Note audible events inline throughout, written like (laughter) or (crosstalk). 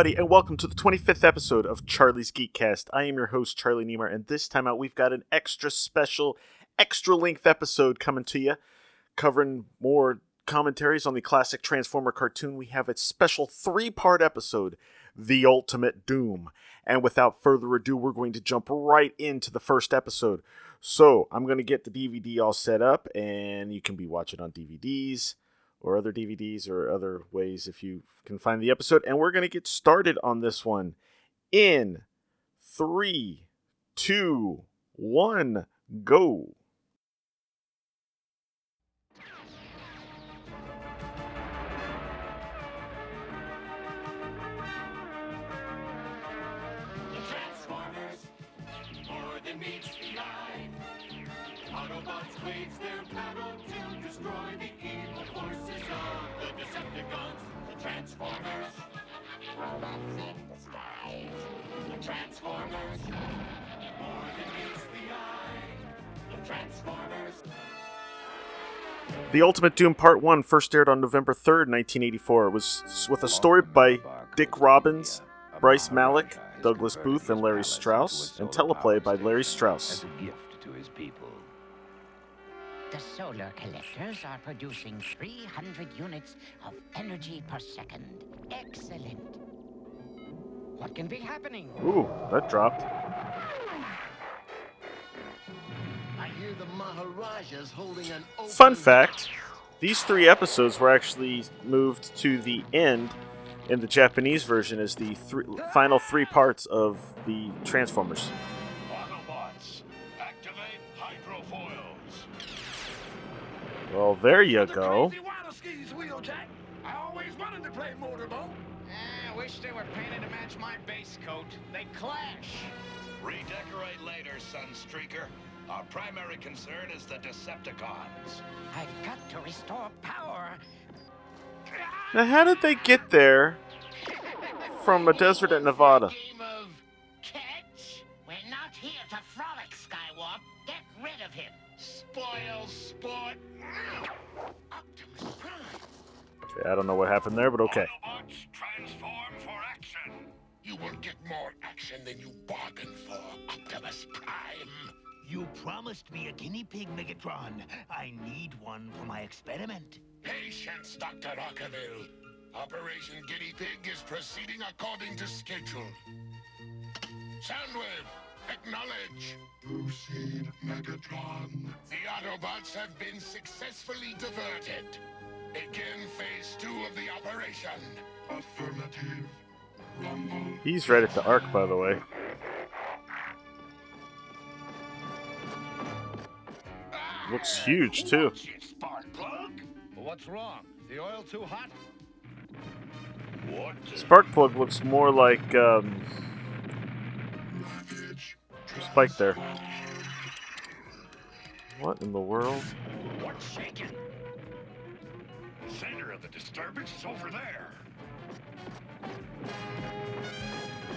Everybody, and welcome to the 25th episode of Charlie's Geekcast. I am your host, Charlie Niemeyer, and this time out, we've got an extra special, extra length episode coming to you, covering more commentaries on the classic Transformer cartoon. We have a special three part episode, The Ultimate Doom. And without further ado, we're going to jump right into the first episode. So, I'm going to get the DVD all set up, and you can be watching on DVDs or other DVDs or other ways if you can find the episode. And we're going to get started on this one in three, two, one, go. Transformers, robots in disguise. The Transformers, more than meets the eye. The Transformers. The Ultimate Doom Part 1 first aired on November 3rd, 1984. It was with a story by Dick Robbins, Bryce Malik, Douglas Booth, and Larry Strauss, and teleplay by Larry Strauss. as a gift to his people. The solar collectors are producing 300 units of energy per second. Excellent. What can be happening? Ooh, that dropped. I hear the Maharaja's holding an open Fun fact these three episodes were actually moved to the end in the Japanese version as the three, final three parts of the Transformers. Well, there you go. Crazy water skis, I always wanted to play motorboat. I wish they were painted to match my base coat. They clash. Redecorate later, Sunstreaker. Our primary concern is the Decepticons. I've got to restore power. Now, how did they get there from a desert in Nevada? Game of catch? We're not here to frolic, Skywarp. Get rid of him. Spoil sport. Optimus Prime. Okay, I don't know what happened there, but okay. Autobots transform for action. You will get more action than you bargained for, Optimus Prime. You promised me a guinea pig, Megatron. I need one for my experiment. Patience, Dr. Arkeville. Operation Guinea Pig is proceeding according to schedule. Soundwave, acknowledge. Proceed, Megatron. The Autobots have been successfully diverted. Begin phase two of the operation. Affirmative. Rumble. He's right at the arc, by the way. Looks huge, too. Sparkplug. What's wrong? The oil too hot? What? Sparkplug looks more like um, Spike there. What in the world? What's shaking? Center of the disturbance is over there.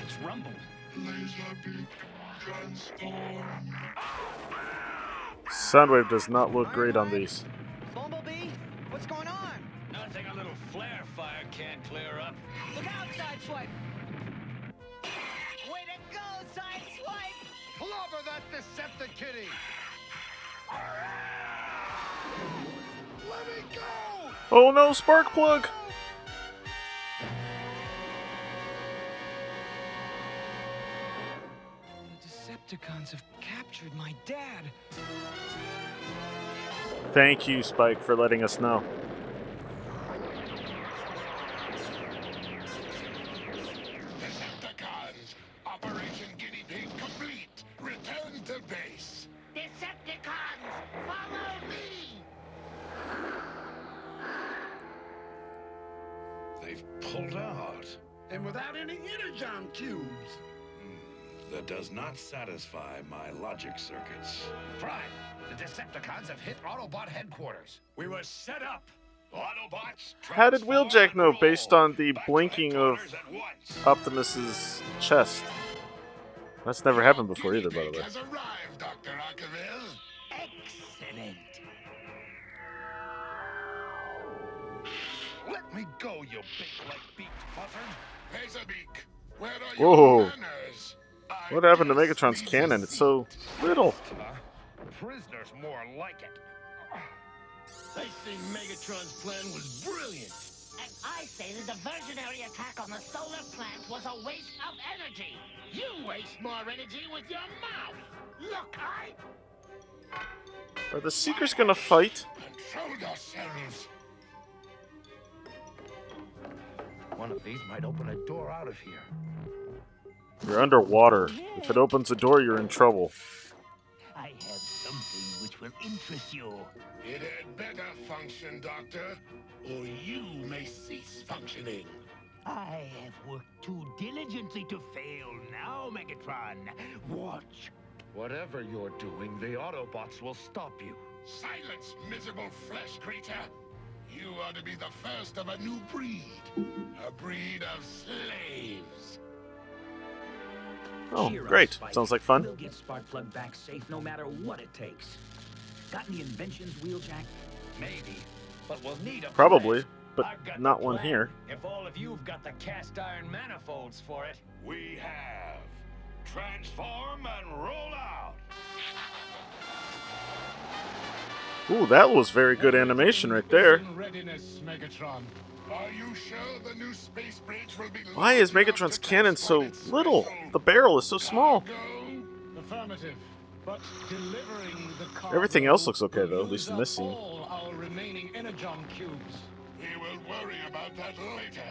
It's rumble. Laser beam transform. Soundwave does not look great on these. Bumblebee? What's going on? Nothing a little flare fire can't clear up. Look out, Sideswipe! Way to go, Sideswipe! Clobber that Decepticitty! Let me go! Oh no, Sparkplug! The Decepticons have captured my dad. Thank you, Spike, for letting us know. Autobot headquarters. We were set up. Autobots. How did Wheeljack know based on the blinking of headquarters at once. Optimus's chest? That's never happened before either, by the way. pig has arrived, Dr. Arkeville. Excellent. Let me go, you big leg beaked. Hazelbeak, where are Whoa. your manners? What happened to Megatron's cannon? It's so little. Prisoner's more like it. I think Megatron's plan was brilliant. And I say the diversionary attack on the solar plant was a waste of energy. You waste more energy with your mouth. Look, I. Are the Seekers gonna fight? Control yourselves. One of these might open a door out of here. You're underwater. If it opens a door, you're in trouble. I have something which will interest you. It had better function, Doctor, or you may cease functioning. I have worked too diligently to fail now, Megatron. Watch. Whatever you're doing, the Autobots will stop you. Silence, miserable flesh creature! You are to be the first of a new breed. A breed of slaves. Oh, Cheer great. Spike. Sounds like fun. We'll get Sparkplug back safe no matter what it takes. Got any inventions, Wheeljack? Maybe. But we'll need a Probably, plan. but not one here. If all of you've got the cast iron manifolds for it. We have. Transform and roll out. Ooh, that was very good animation right there. Readiness, Megatron. Are you sure the new space bridge will be Why is Megatron's cannon so little? The barrel is so small. Affirmative. But delivering the cargo Everything else looks okay, though, at least in use this scene. All our remaining energon cubes. We will worry about that later.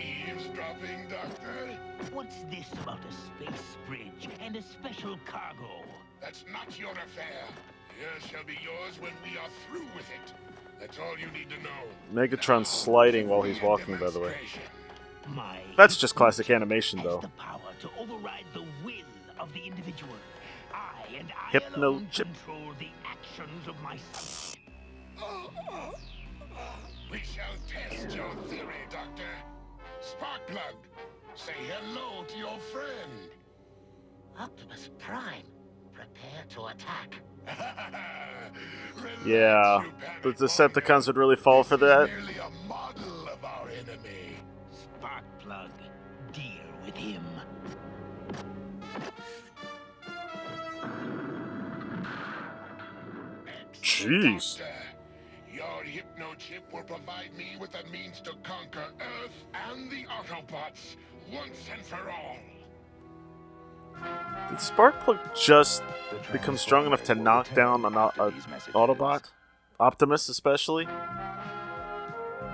Eavesdropping, Doctor? What's this about a space bridge and a special cargo? That's not your affair. Yours shall be yours when we are through with it. That's all you need to know. Megatron's sliding while he's walking, by the way. That's just classic animation, though. the power to override the will of the individual. I and I Hypno alone chip. control the actions of my We shall test your theory, Doctor. Sparkplug, say hello to your friend. Optimus Prime, prepare to attack. (laughs) Relax, Yeah, you the Decepticons would really fall for that. Merely a model of our enemy. Sparkplug. Deal with him. Jeez. Doctor, your hypno chip will provide me with a means to conquer Earth and the Autobots once and for all. Did Sparkplug just become strong enough to knock down an au- a Autobot? Optimus, especially?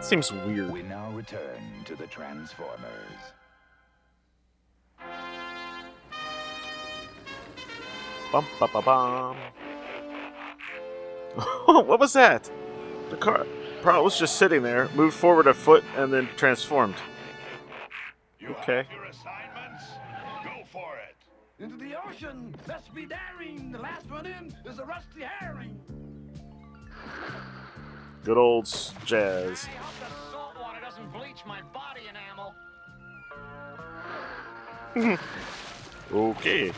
Seems weird. We now return to the Transformers. Bum, ba, ba, bum. (laughs) what was that? The car probably was just sitting there, moved forward a foot, and then transformed. You Okay. have your assignments? Go for it. Into the ocean! Let's be daring! The last one in is a rusty herring! Good old Jazz. I hope the salt water doesn't bleach my body enamel. (laughs) Okay.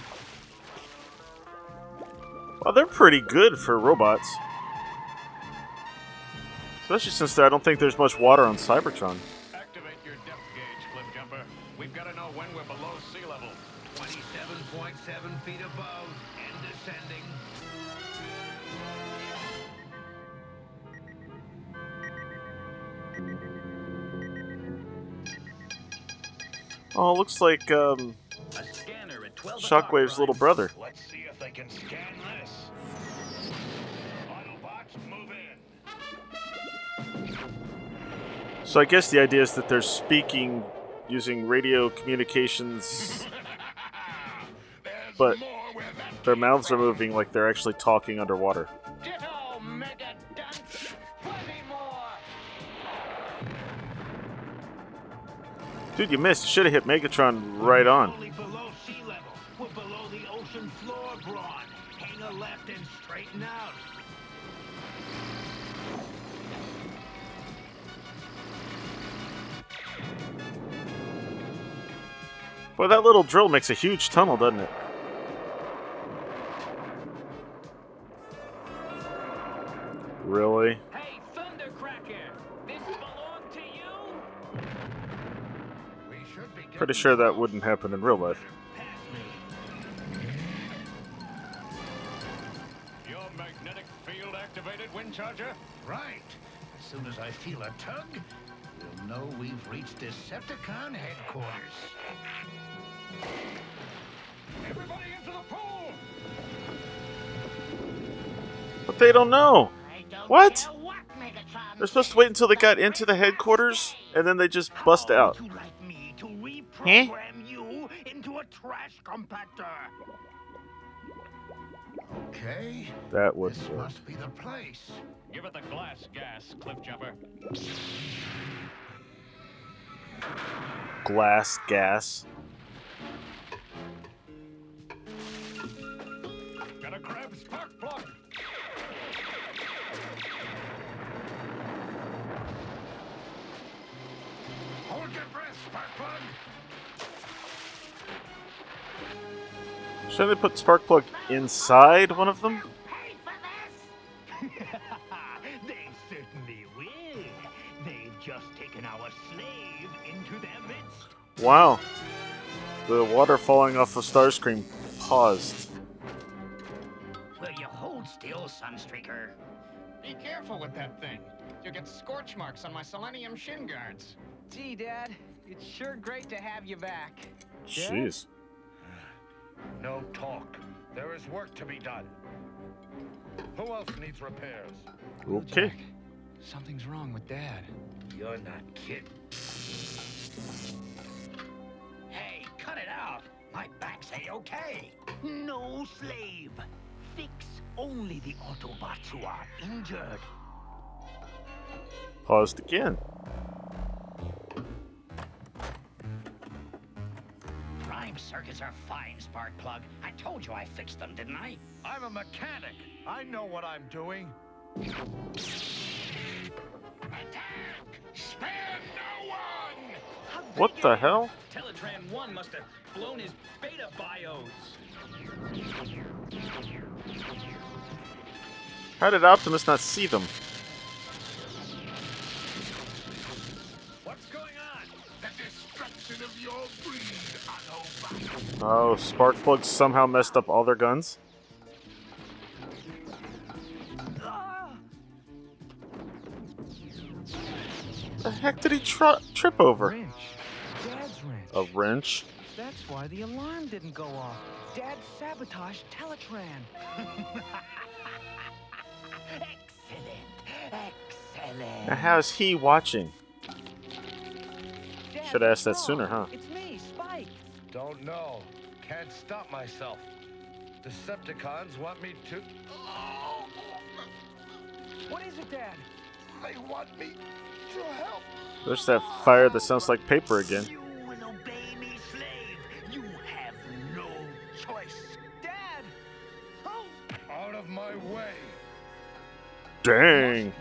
Well, they're pretty good for robots. Especially since I don't think there's much water on Cybertron. Activate your depth gauge, Cliffjumper. We've got to know when we're below sea level. 27.7 feet above and descending. Oh, looks like um, A scanner at 12 Shockwave's little brother. So I guess the idea is that they're speaking using radio communications, but their mouths are moving like they're actually talking underwater. Dude, you missed. Should have hit Megatron right on. Boy, that little drill makes a huge tunnel, doesn't it? Really? Hey, Pretty sure that wouldn't happen in real life. Your magnetic field activated, Windcharger, Right. As soon as I feel a tug, we'll know we've reached Decepticon headquarters. They don't know. Don't What? what They're supposed to wait until they got into the headquarters, and then they just bust out. would you like me to reprogram you into a trash compactor? Okay. That would This work. must be the place. Give it the glass gas, Cliffjumper. Glass gas. Gotta grab Sparkplug. Breath, Shouldn't they put Sparkplug inside one of them? pay for this? (laughs) they certainly will. They've just taken our slave into their midst. Wow. The water falling off of Starscream paused. Will you hold still, Sunstreaker? Be careful with that thing. You'll get scorch marks on my selenium shin guards. Gee, Dad, it's sure great to have you back. Jeez. No talk. There is work to be done. Who else needs repairs? Okay. Something's wrong with Dad. You're not kidding. Hey, cut it out. My back's a-okay. No slave. Fix only the Autobots who are injured. Paused again. Prime circuits are fine, Sparkplug. I told you I fixed them, didn't I? I'm a mechanic. I know what I'm doing. Attack! Spare no one! What the hell? Teletran 1 must have blown his beta bios. How did Optimus not see them? What's going on? The destruction of your breed, Sparkplug's somehow messed up all their guns? The heck did he tr- trip over? Wrench. Dad's wrench. A wrench? That's why the alarm didn't go off. Dad sabotaged Teletran. Excellent. (laughs) Excellent. Now, how's he watching? Should have asked that sooner, huh? It's me, Spike. Don't know. Can't stop myself. Decepticons want me to. Oh! What is it, Dad? They want me to help! There's that fire that sounds like paper again. You will obey me, slave. You have no choice. Dad! Oh, Out of my way. Dang.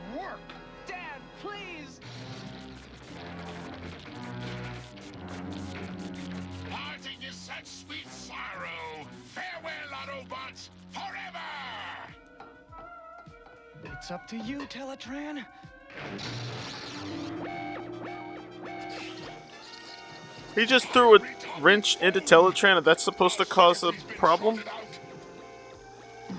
Parting sweet sorrow! Farewell, Autobots, forever! It's up to you, Teletran. He just threw a wrench into Teletran and that's supposed to cause a problem?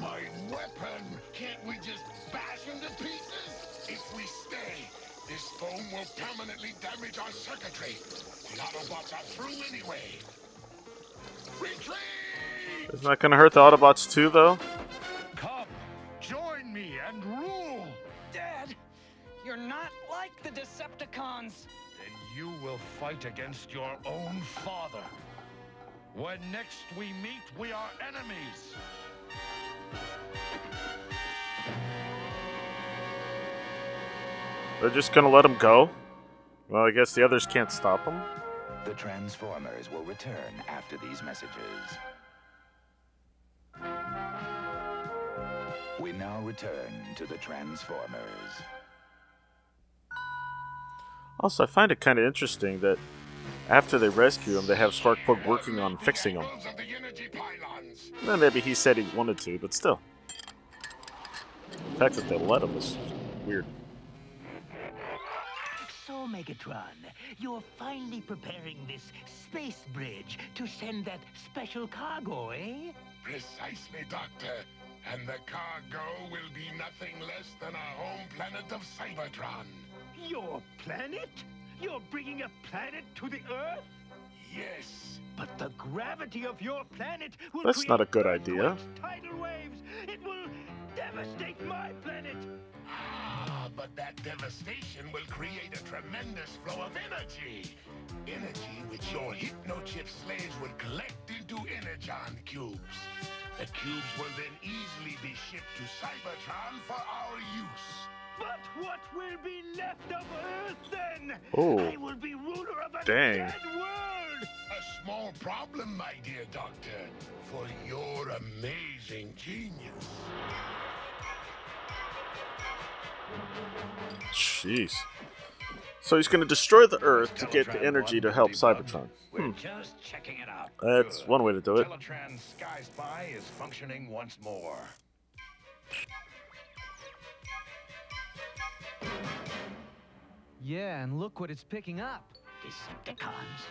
My weapon! Can't we just bash him to pieces? If we stay, this foam will permanently damage our circuitry. The Autobots are through anyway. Retreat! Isn't that gonna hurt the Autobots too, though? Come, join me and rule! Dad, you're not like the Decepticons. Then you will fight against your own father. When next we meet, we are enemies. They're just gonna let him go? Well, I guess the others can't stop him. The Transformers will return after these messages. We now return to the Transformers. Also, I find it kind of interesting that after they rescue him, they have Sparkplug working on fixing him. Of the energy pylons. Well, maybe he said he wanted to, but still. The fact that they let him is weird. So Megatron, you're finally preparing this space bridge to send that special cargo, eh? Precisely, Doctor. And the cargo will be nothing less than our home planet of Cybertron. Your planet? You're bringing a planet to the Earth? Yes. But the gravity of your planet will That's not a create good idea. tidal waves. It will devastate my planet. But that devastation will create a tremendous flow of energy. Energy which your hypnochip slaves will collect into energon cubes. The cubes will then easily be shipped to Cybertron for our use. But what will be left of Earth then? Oh. I will be ruler of a Dang. dead world. A small problem, my dear doctor, for your amazing genius. Jeez. So he's going to destroy the Earth to get the energy to help. Cybertron. Hmm. just checking it out. That's Good. one way to do it. Teletran Sky Spy is functioning once more. Yeah, and look what it's picking up. Decepticons.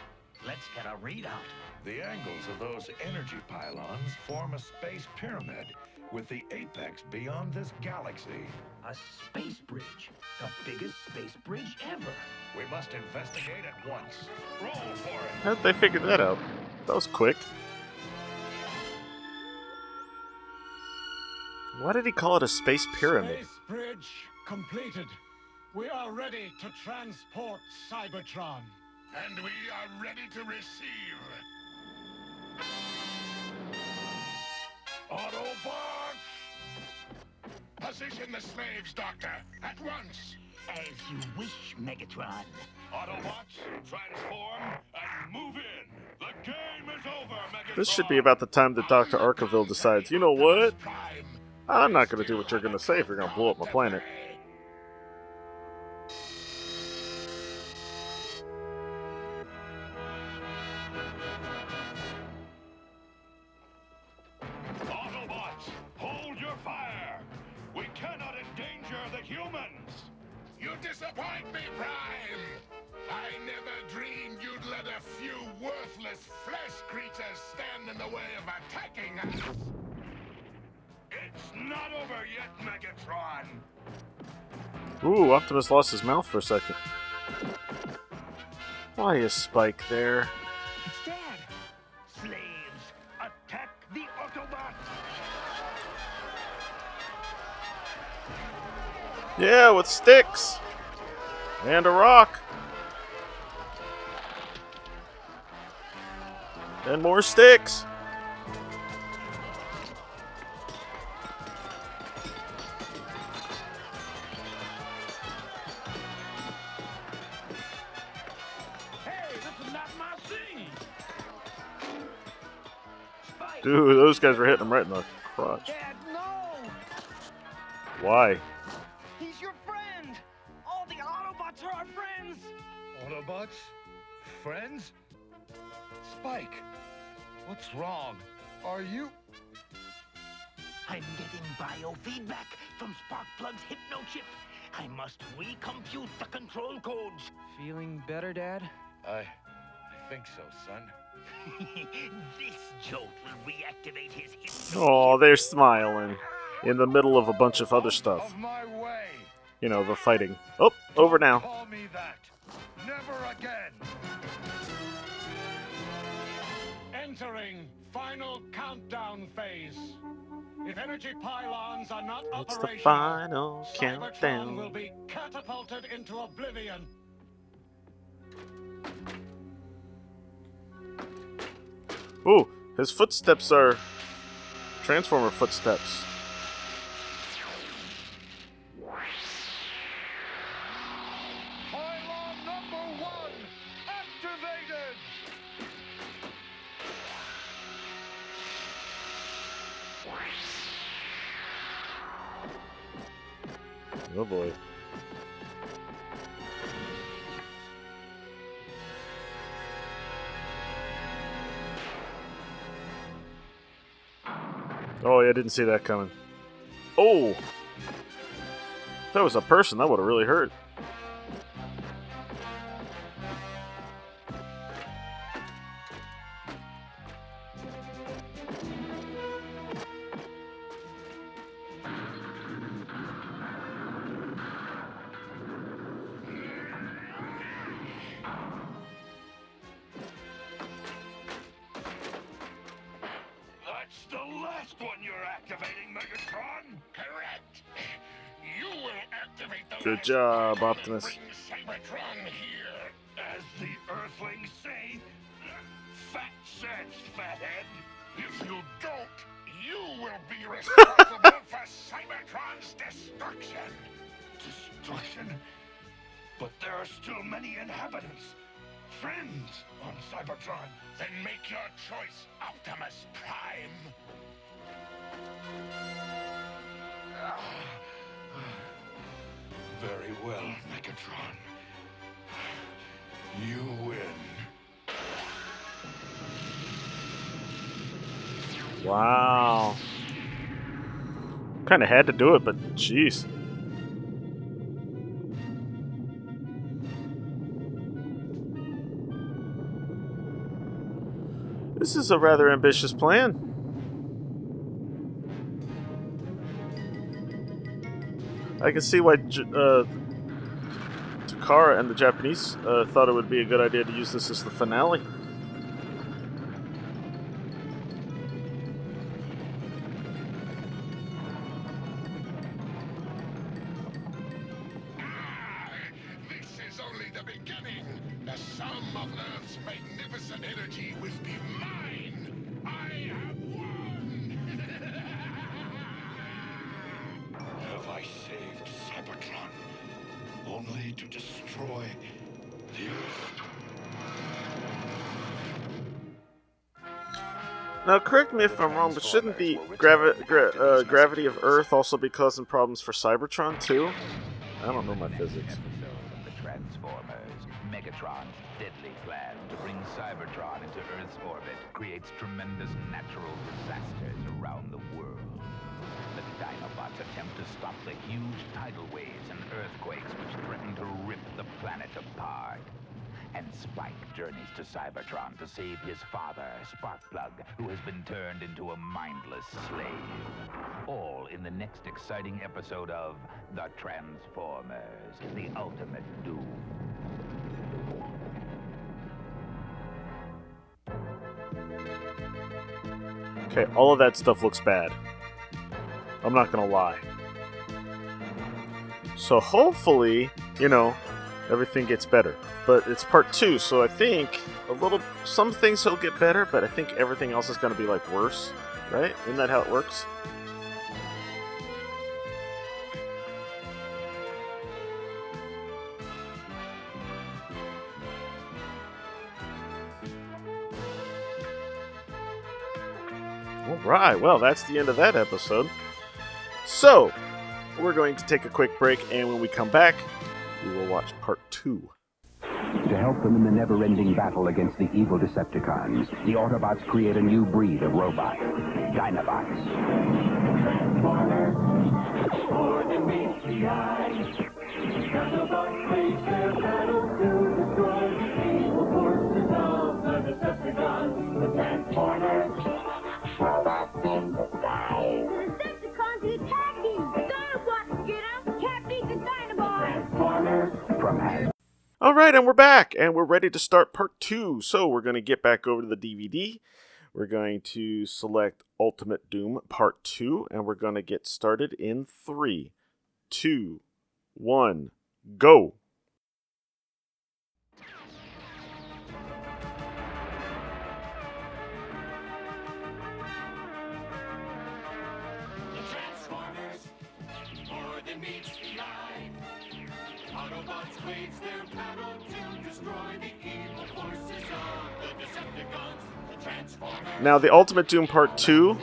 Let's get a readout. The angles of those energy pylons form a space pyramid with the apex beyond this galaxy. A space bridge. The biggest space bridge ever. We must investigate at once. Roll for it. How'd they figure that out? That was quick. Why did he call it a space pyramid? Space bridge completed. We are ready to transport Cybertron. And we are ready to receive. Autobots! Position the slaves, Doctor, at once. As you wish, Megatron. Autobots, transform and move in. The game is over, Megatron. This should be about the time that Dr. Arkeville decides, you know what? I'm not going to do what you're going to say if you're going to blow up my planet. Over yet, Megatron. Ooh, Optimus lost his mouth for a second. Why is Spike there? It's Dad. Slaves, attack the Autobots. Yeah, with sticks! And a rock! And more sticks! Those guys were hitting him right in the crotch. Dad, no! Why? He's your friend! All the Autobots are our friends! Autobots? Friends? Spike, what's wrong? Are you... I'm getting biofeedback from Sparkplug's hypnochip. I must recompute the control codes. Feeling better, Dad? I... I think so, son. (laughs) this jolt will reactivate his. Oh, they're smiling. In the middle of a bunch of other stuff. Of my way. You know, the fighting. Oh, over now. Call me that. Never again. Entering final countdown phase. If energy pylons are not It's the final countdown. will be catapulted into oblivion. Ooh, his footsteps are Transformer footsteps. Oh boy. Oh yeah, I didn't see that coming. Oh! If that was a person, that would have really hurt. Will be responsible (laughs) for Cybertron's destruction. Destruction? But there are still many inhabitants, friends on Cybertron. Then make your choice, Optimus Prime. Ah, Very well, Megatron. You win. Wow. Kind of had to do it, but jeez. This is a rather ambitious plan. I can see why uh, Takara and the Japanese uh, thought it would be a good idea to use this as the finale. Me if I'm wrong, but shouldn't the gravi- gra- uh, gravity of Earth also be causing problems for Cybertron too? I don't know my physics. Transformers, Megatron's deadly plan to bring Cybertron into Earth's orbit creates tremendous natural disasters around the world. The Dinobots attempt to stop the huge tidal waves and earthquakes which threaten to rip the planet apart. And Spike journeys to Cybertron to save his father, Sparkplug, who has been turned into a mindless slave. All in the next exciting episode of The Transformers, The Ultimate Doom. Okay, all of that stuff looks bad. I'm not gonna lie. So hopefully, you know, everything gets better. But it's part two, so I think a little, some things will get better, but I think everything else is gonna be like worse, right? Isn't that how it works? All right, well, that's the end of that episode. So, we're going to take a quick break, and when we come back, we will watch part two. To help them in the never-ending battle against the evil Decepticons, the Autobots create a new breed of robot, Dinobots. From Hasbro. All right, and we're back, and we're ready to start part two. So we're going to get back over to the DVD. We're going to select Ultimate Doom Part Two, and we're going to get started in three, two, one, go. The Transformers, more than meets the eye. Autobots wage their battle to destroy the evil forces of the Decepticons. The Transformers. Now, the Ultimate Doom Part 2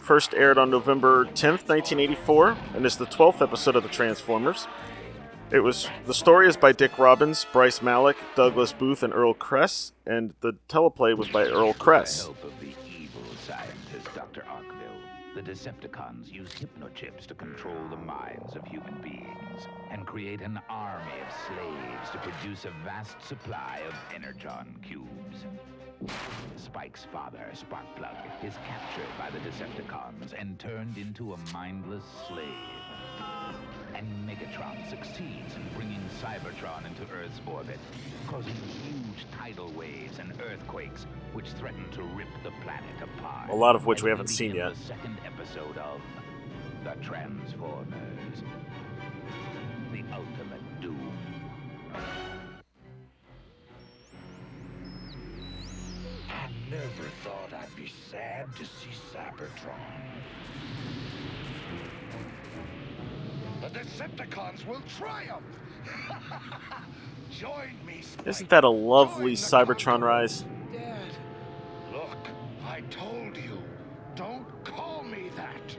first aired on November 10th, 1984, and is the 12th episode of the Transformers. It was the story is by Dick Robbins, Bryce Malik, Douglas Booth, and Earl Kress, and the teleplay was by Earl Kress. The Decepticons use hypnochips to control the minds of human beings and create an army of slaves to produce a vast supply of energon cubes. Spike's father, Sparkplug, is captured by the Decepticons and turned into a mindless slave. And Megatron succeeds in bringing Cybertron into Earth's orbit, causing huge tidal tidal waves and earthquakes, which threaten to rip the planet apart. A lot of which we haven't seen yet. The second episode of The Transformers. The ultimate doom. I never thought I'd be sad to see Cybertron. The Decepticons will triumph! (laughs) Join me, Spike. Isn't that a lovely Cybertron rise? Dad. Look, I told you. Don't call me that.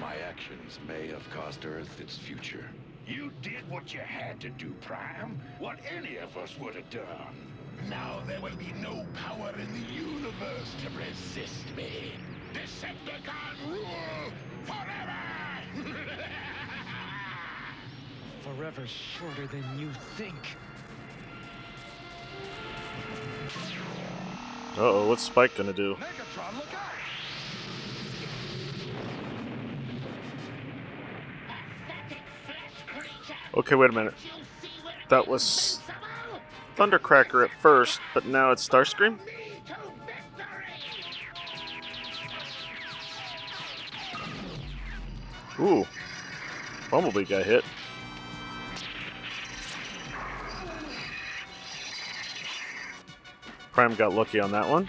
My actions may have cost Earth its future. You did what you had to do, Prime. What any of us would have done. Now there will be no power in the universe to resist me. Decepticon rule forever! (laughs) Forever's shorter than you think. Uh oh, what's Spike gonna do? Megatron, look out! Okay, wait a minute. That was Thundercracker at first, but now it's Starscream? Ooh. Bumblebee got hit. Prime got lucky on that one.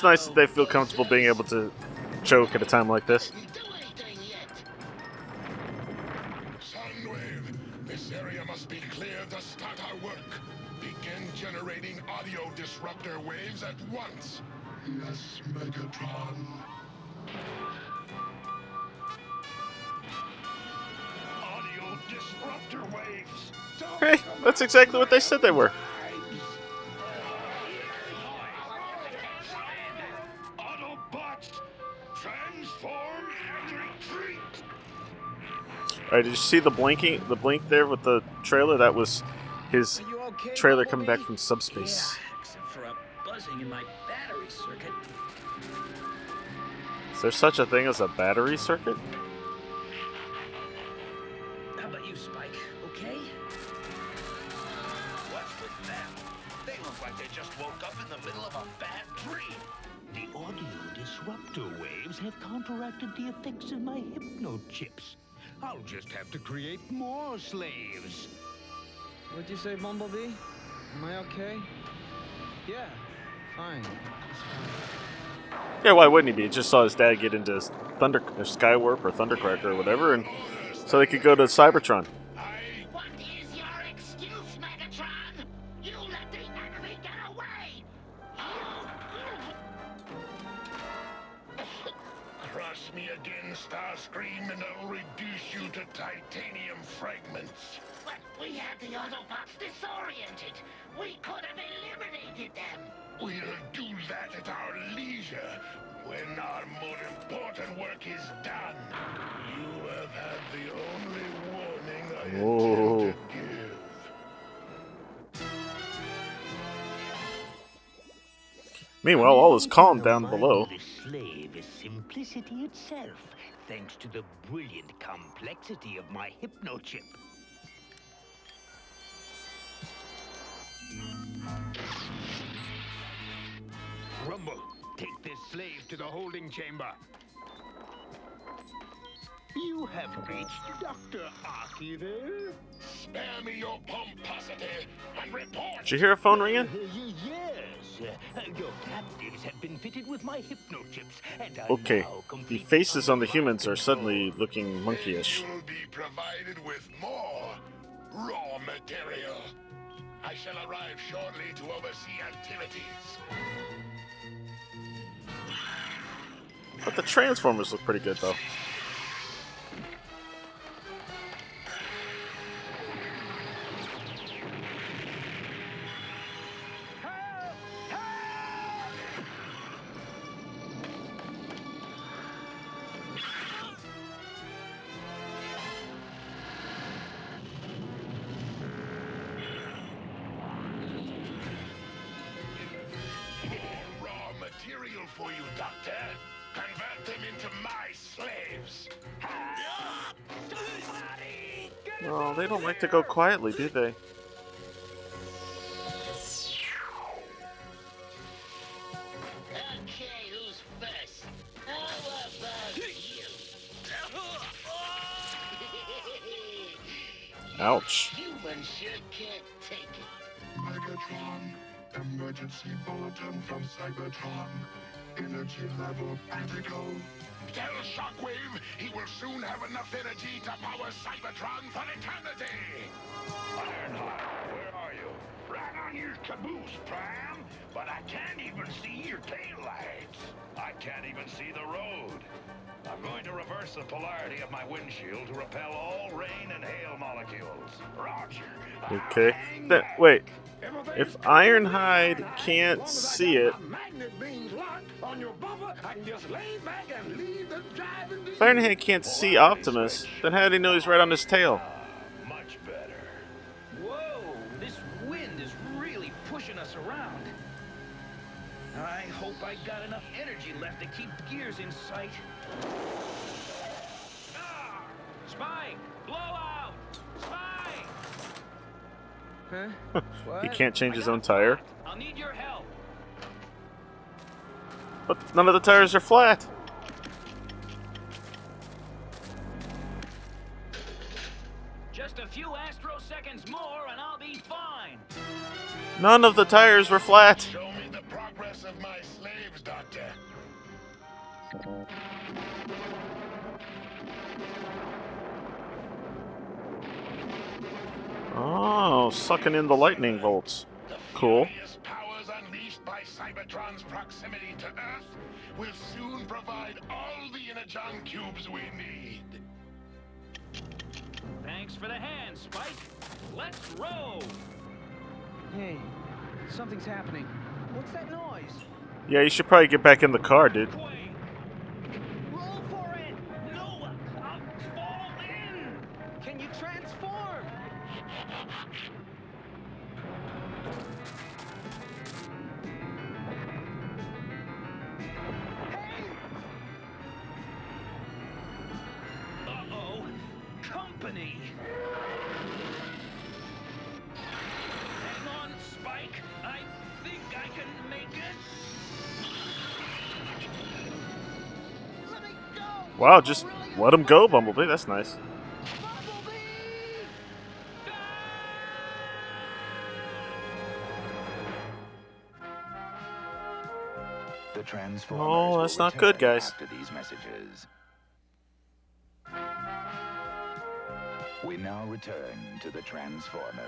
It's nice that they feel comfortable being able to choke at a time like this. Soundwave, this area must be clear to start our work. Begin generating audio disruptor waves at once. Yes, Megatron. Audio disruptor waves. Hey, that's exactly what they said they were. Alright, did you see the blinking, the blink there with the trailer? That was his trailer coming back from subspace. Except for a buzzing in my battery circuit. Is there such a thing as a battery circuit? Create more slaves. What'd you say, Bumblebee? Am I okay? Yeah, fine. Fine. Yeah, why wouldn't he be? He just saw his dad get into Thunder, or Skywarp or Thundercracker or whatever, and so they could go to Cybertron. Starscream, and I'll reduce you to titanium fragments. But we had the Autobots disoriented. We could have eliminated them. We'll do that at our leisure, when our more important work is done. You have had the only warning I Whoa. intend to give. Meanwhile, all is calm down below. The slave is simplicity itself, thanks to the brilliant complexity of my hypnochip. Rumble, take this slave to the holding chamber. You have reached Dr. Arkeville. Spare me your pomposity and report. Did you hear a phone ringing? Yes, your captives have been fitted with my hypnochips, and are Okay, the faces on the humans are suddenly looking monkeyish. You'll be provided with more raw material. I shall arrive shortly to oversee activities. But the Transformers look pretty good, though. To go quietly, do they? Ouch. Megatron, emergency bulletin from Cybertron. Energy level critical. Tell Shockwave he will soon have enough energy to power Cybertron for eternity. Ironhide, where are you? Right on your caboose, Prime. But I can't even see your taillights. I can't even see the road. I'm going to reverse the polarity of my windshield to repel all rain and hail molecules. Roger. Okay. Then, wait. If Ironhide can't see it, Magnet beams locked on your bumper. I can just lay back and leave the driving if Ironhide can't see Optimus, then how did he know he's right on his tail? Much better. Whoa, this wind is really pushing us around. I hope I got enough energy left to keep gears in sight. Ah! Spike! Blowout! Spike! Huh? (laughs) he can't change his own tire. I'll need your help. But none of the tires are flat. Just a few astro seconds more and I'll be fine. None of the tires were flat. Show me the progress of my slaves, Doctor. Oh, sucking in the lightning bolts. Cool. Furious powers unleashed by Cybertron's proximity to Earth will soon provide all the Energon cubes we need. Thanks for the hand, Spike. Let's roll. Hey, something's happening. What's that noise? Yeah, you should probably get back in the car, dude. Wow, just let him go, Bumblebee. That's nice. The Transformers Oh, that's not good, guys. After these messages. We now return to the Transformers.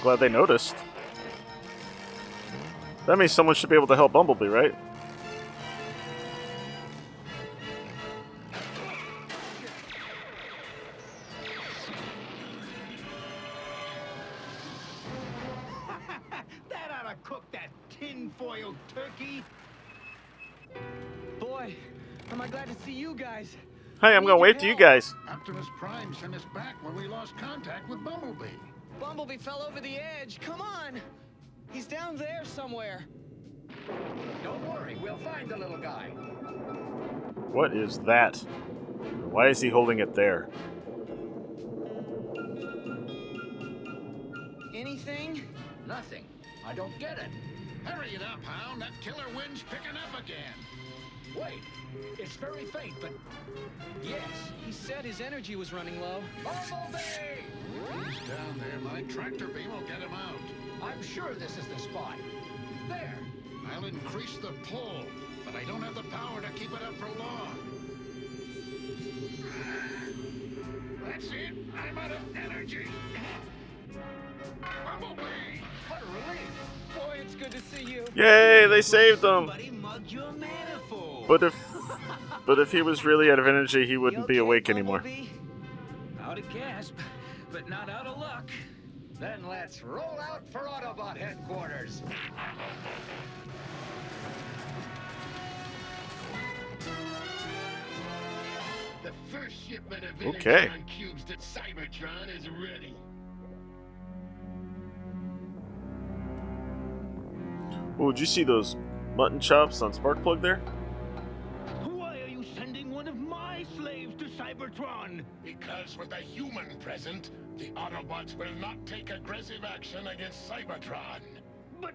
Glad they noticed. That means someone should be able to help Bumblebee, right? that ought to cook that tinfoil turkey. Boy, am I glad to see you guys. Hey, I'm gonna wait to you guys. Optimus Prime sent us back when we lost contact with Bumblebee. Bumblebee fell over the edge. Come on! He's down there somewhere. Don't worry, we'll find the little guy. What is that? Why is he holding it there? Anything? Nothing. I don't get it. Hurry it up, Hound. That killer wind's picking up again. Wait, it's very faint, but yes. He said his energy was running low. Bumblebee! He's down there. My tractor beam will get him out. I'm sure this is the spot. There. I'll increase the pull, but I don't have the power to keep it up for long. That's it. I'm out of energy. Bumblebee! What a relief. Boy, it's good to see you. Yay, they saved him! Somebody mugged your manifold. But if but if he was really out of energy, he wouldn't be You okay, awake anymore. Bumblebee? Out of gasp, but not out of luck. Then let's roll out for Autobot headquarters. shipment of Okay. Cubes to Cybertron is ready. Oh, did you see those mutton chops on Sparkplug there? Cybertron? Because with a human present, the Autobots will not take aggressive action against Cybertron. But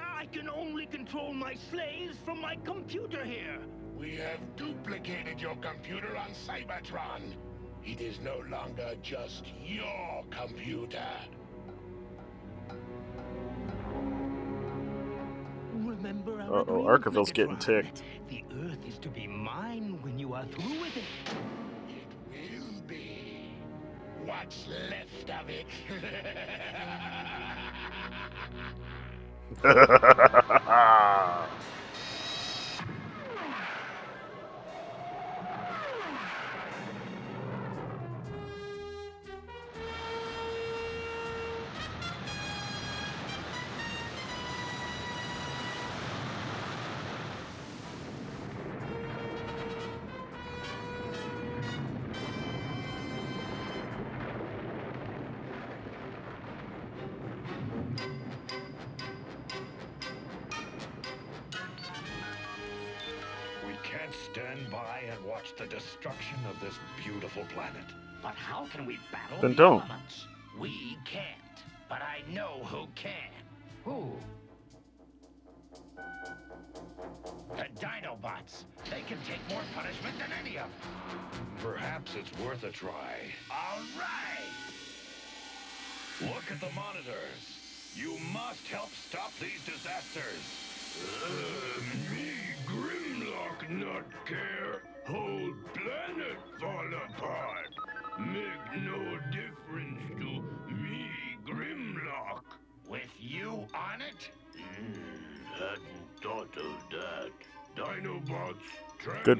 I can only control my slaves from my computer here. We have duplicated your computer on Cybertron. It is no longer just your computer. Remember our Uh oh, agreement, Arkeville's getting ticked. The Earth is to be mine when you are through with it. What's left of it? (laughs) (laughs) don't.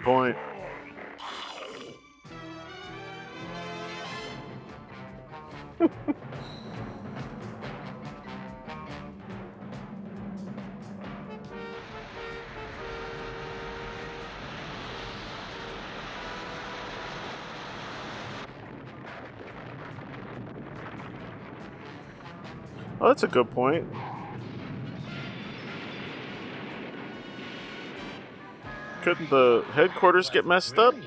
Point. (laughs) Oh, that's a good point. Couldn't the headquarters get messed up? Megatron.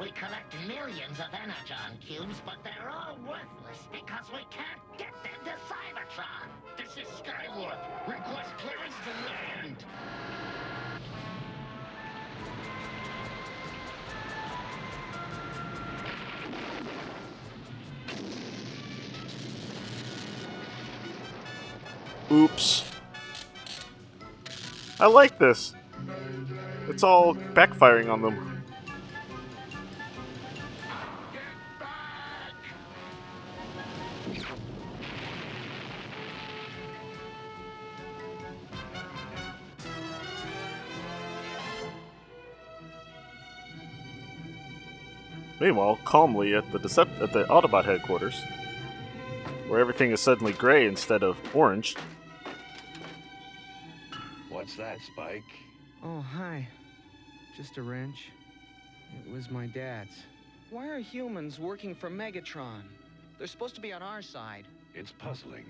We collect millions of energon cubes, but they're all worthless because we can't get them to Cybertron. This is Skywarp. Request clearance to land. Oops. I like this. It's all backfiring on them. Meanwhile, calmly at the Decept- at the Autobot headquarters, where everything is suddenly gray instead of orange. What's that, Spike? Oh, hi. Just a wrench. It was my dad's. Why are humans working for Megatron? They're supposed to be on our side. It's puzzling.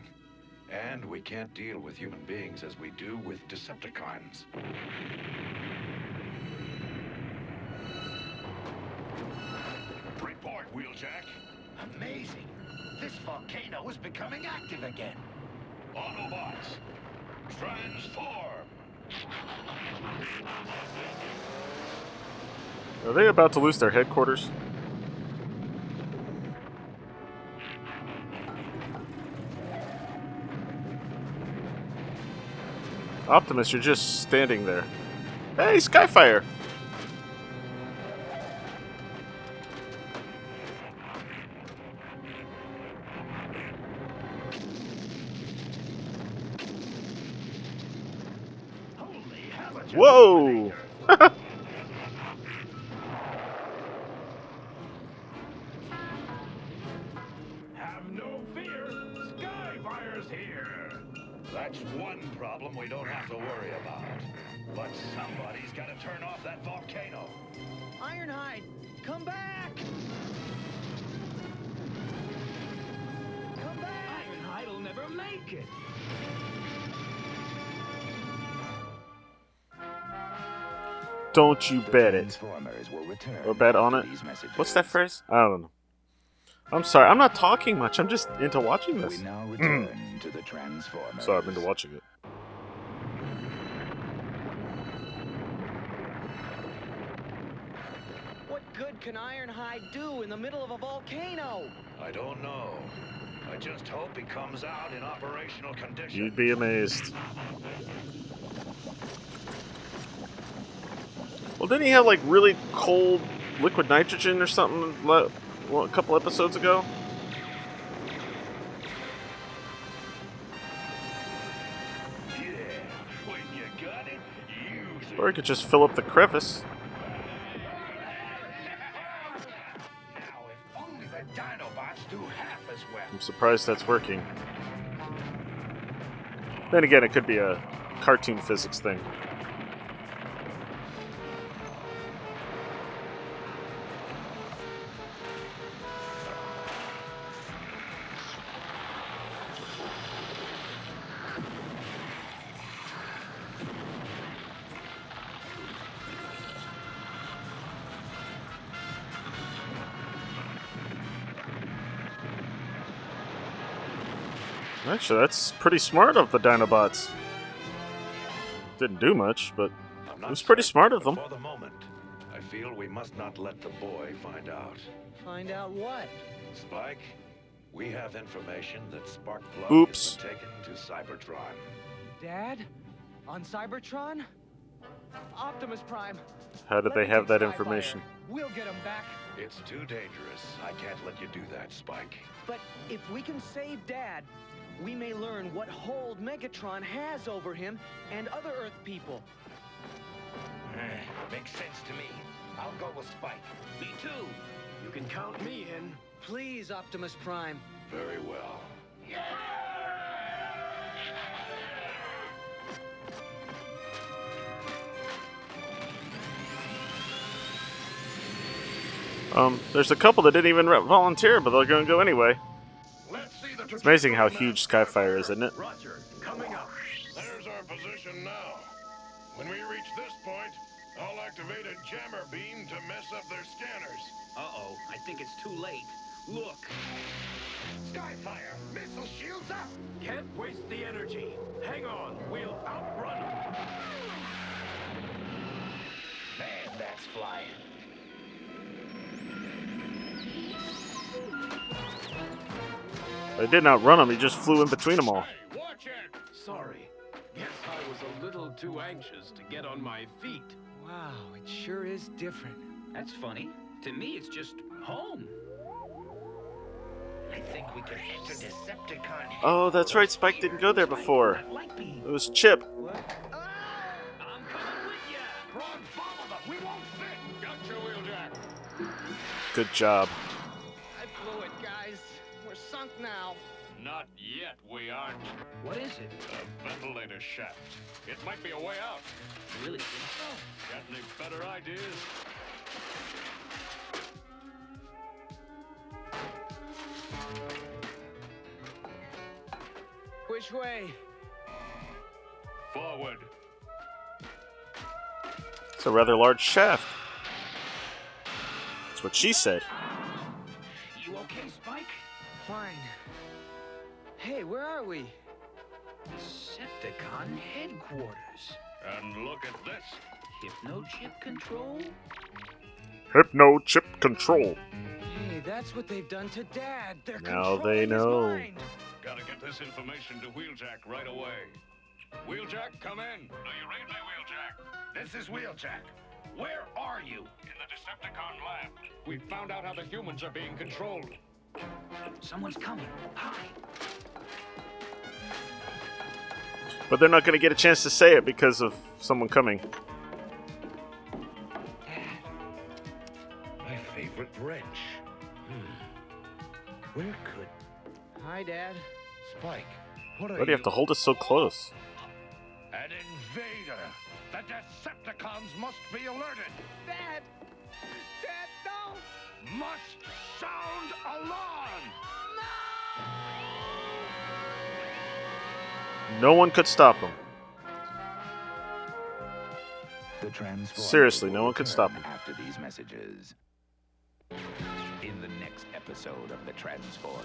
And we can't deal with human beings as we do with Decepticons. Report, Wheeljack. Amazing. This volcano is becoming active again. Autobots, transform! Are they about to lose their headquarters? Optimus, you're just standing there. Hey, Skyfire! Whoa! Have no fear, Skyfire's here. That's one problem we don't have to worry about. But somebody's got to turn off that volcano. Ironhide, come back! Come back! Ironhide'll never make it. Don't you bet it. Transformers will Or bet on it. What's that phrase? I don't know. I'm sorry. I'm not talking much. I'm just into watching this. We now hmm. return to the Transformers. So I've been to watching it. What good can Ironhide do in the middle of a volcano? I don't know. I just hope he comes out in operational condition. You'd be amazed. Well, didn't he have like really cold liquid nitrogen or something a couple episodes ago? Or he could just fill up the crevice. I'm surprised that's working. Then again, it could be a cartoon physics thing. Actually, that's pretty smart of the Dinobots. Didn't do much, but it was pretty smart of them. For the moment, I feel we must not let the boy find out. Find out what? Spike, we have information that Sparkplug Oops. has been taken to Cybertron. Dad? On Cybertron? Optimus Prime. How did Let they have that Skyfire. information? We'll get him back. It's too dangerous. I can't let you do that, Spike. But if we can save Dad, we may learn what hold Megatron has over him and other Earth people. Makes sense to me. I'll go with Spike. Me too. You can count me in. Please, Optimus Prime. Very well. Yeah! Um, there's a couple that didn't even volunteer, but they're going to go anyway. It's amazing how huge Skyfire is, isn't it? Roger, coming up. There's our position now. When we reach this point, I'll activate a jammer beam to mess up their scanners. Uh-oh, I think it's too late. Look. Skyfire, missile shields up! Can't waste the energy. Hang on, we'll outrun them. Man, that's flying. They did not run him, he just flew in between them all. Watch it! Sorry. Guess I was a little too anxious to get on my feet. Wow, it sure is different. That's funny. To me, it's just home. I think we could enter Decepticon. Oh, that's right, Spike didn't go there before. It was Chip. I'm coming with yet, aren't. What is it? A ventilator shaft. It might be a way out. Really think so? Got any better ideas? Which way? Forward. It's a rather large shaft. That's what she said. You okay, Spike? Fine. Hey, where are we? Decepticon headquarters. And look at this. Hypno chip control? Hypno chip control. Hey, that's what they've done to Dad. They're Now they know. Gotta get this information to Wheeljack right away. Wheeljack, come in. Do you read me, Wheeljack? This is Wheeljack. Where are you? In the Decepticon lab. We found out how the humans are being controlled. Someone's coming. Hide. But they're not going to get a chance to say it because of someone coming. My favorite wrench. Hmm. Where could Hi, Dad. Spike? What are Why do you have to hold us so close? An invader! The Decepticons must be alerted! Dad! Dad, no! Must sound alarm! No one could stop him. The Seriously, no one could stop return After these messages. In the next episode of The Transformers,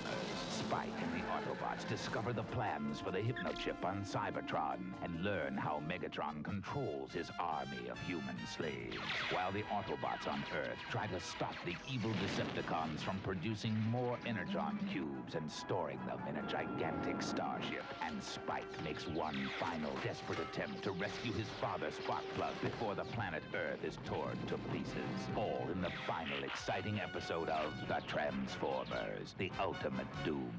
Spike and the Autobots discover the plans for the Hypnochip on Cybertron and learn how Megatron controls his army of human slaves, while the Autobots on Earth try to stop the evil Decepticons from producing more Energon cubes and storing them in a gigantic starship. And Spike makes one final desperate attempt to rescue his father, Sparkplug, before the planet Earth is torn to pieces. All in the final exciting episode of The Transformers, The Ultimate Doom.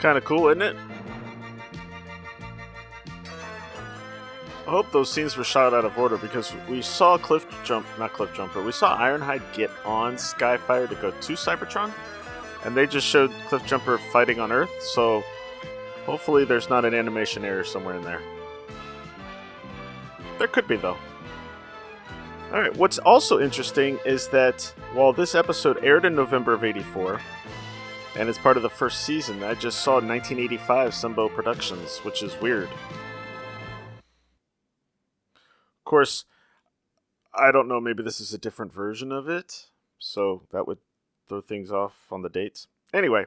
Kind of cool, isn't it? I hope those scenes were shot out of order because we saw Cliff Jump, not Cliffjumper, we saw Ironhide get on Skyfire to go to Cybertron, and they just showed Cliffjumper fighting on Earth, so hopefully there's not an animation error somewhere in there. There could be, though. Alright, what's also interesting is that while this episode aired in November of 84, and it's part of the first season, I just saw 1985 Sunbow Productions, which is weird. Of course, I don't know, maybe this is a different version of it, so that would throw things off on the dates. Anyway,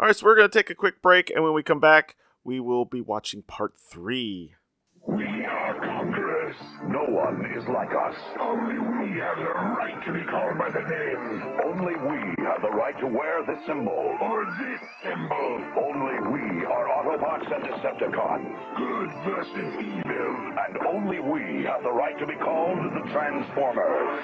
alright, so we're going to take a quick break, and when we come back, we will be watching part three. We. No one is like us. Only we have the right to be called by the name. Only we have the right to wear this symbol. Or this symbol. Only we are Autobots and Decepticons. Good versus evil. And only we have the right to be called the Transformers.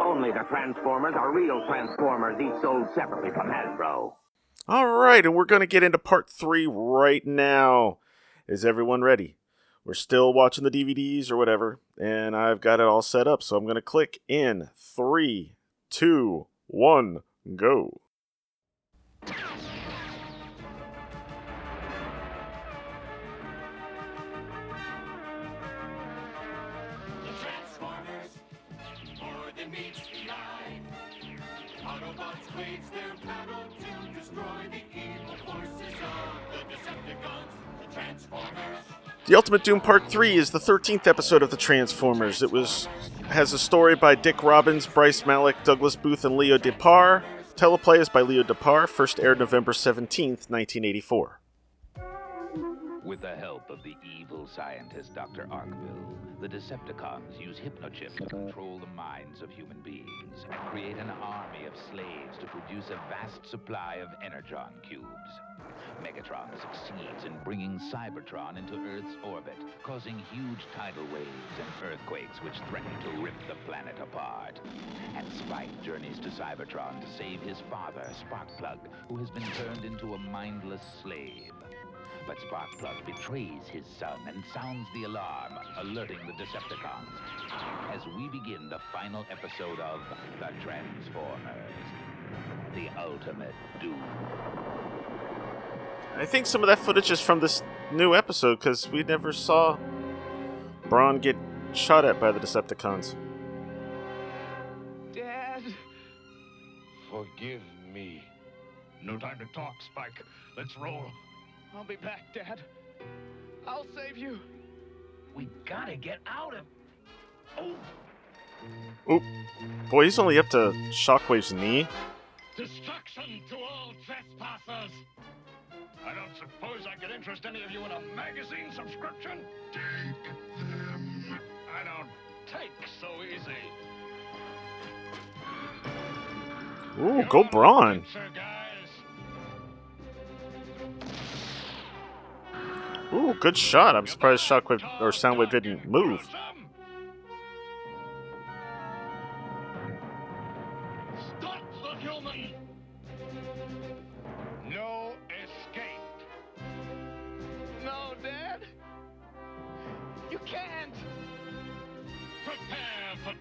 Only the Transformers are real Transformers, each sold separately from Hasbro. All right, and we're going to get into part three right now. Is everyone ready? We're still watching the DVDs or whatever, and I've got it all set up. So I'm going to click in three, two, one, go. The Ultimate Doom Part 3 is the 13th episode of The Transformers. It was has a story by Dick Robbins, Bryce Malek, Douglas Booth, and Leo D. Paur. Teleplay is by Leo D. Paur, first aired November 17th, 1984. With the help of the evil scientist Dr. Arkeville, the Decepticons use Hypnochip to control the minds of human beings and create an army of slaves to produce a vast supply of Energon cubes. Megatron succeeds in bringing Cybertron into Earth's orbit, causing huge tidal waves and earthquakes which threaten to rip the planet apart. And Spike journeys to Cybertron to save his father, Sparkplug, who has been turned into a mindless slave. But Sparkplug betrays his son and sounds the alarm, alerting the Decepticons. As we begin the final episode of The Transformers, The Ultimate Doom. I think some of that footage is from this new episode because we never saw Brawn get shot at by the Decepticons. Dad! Forgive me. No time to talk, Spike. Let's roll. I'll be back, Dad. I'll save you. We gotta get out of. Oh, Oop. Boy, he's only up to Shockwave's knee. Destruction to all trespassers! I don't suppose I could interest any of you in a magazine subscription? Take them. I don't take so easy. Ooh, go Brawn. Sir, Ooh, good shot. I'm surprised Shockwave or Soundwave didn't move.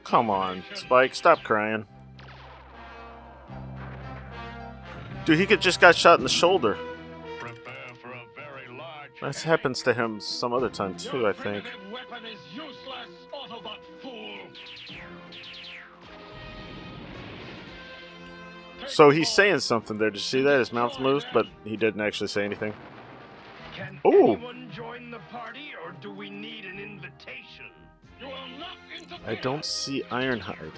Come on, Spike, stop crying. Dude, he could just got shot in the shoulder. This happens to him some other time too, I think. Weapon is useless, Autobot fool. So he's saying something there. Did you see that? His mouth moves, but he didn't actually say anything. Can Ooh. anyone join the party, or do we need an invitation? I don't see Ironhide.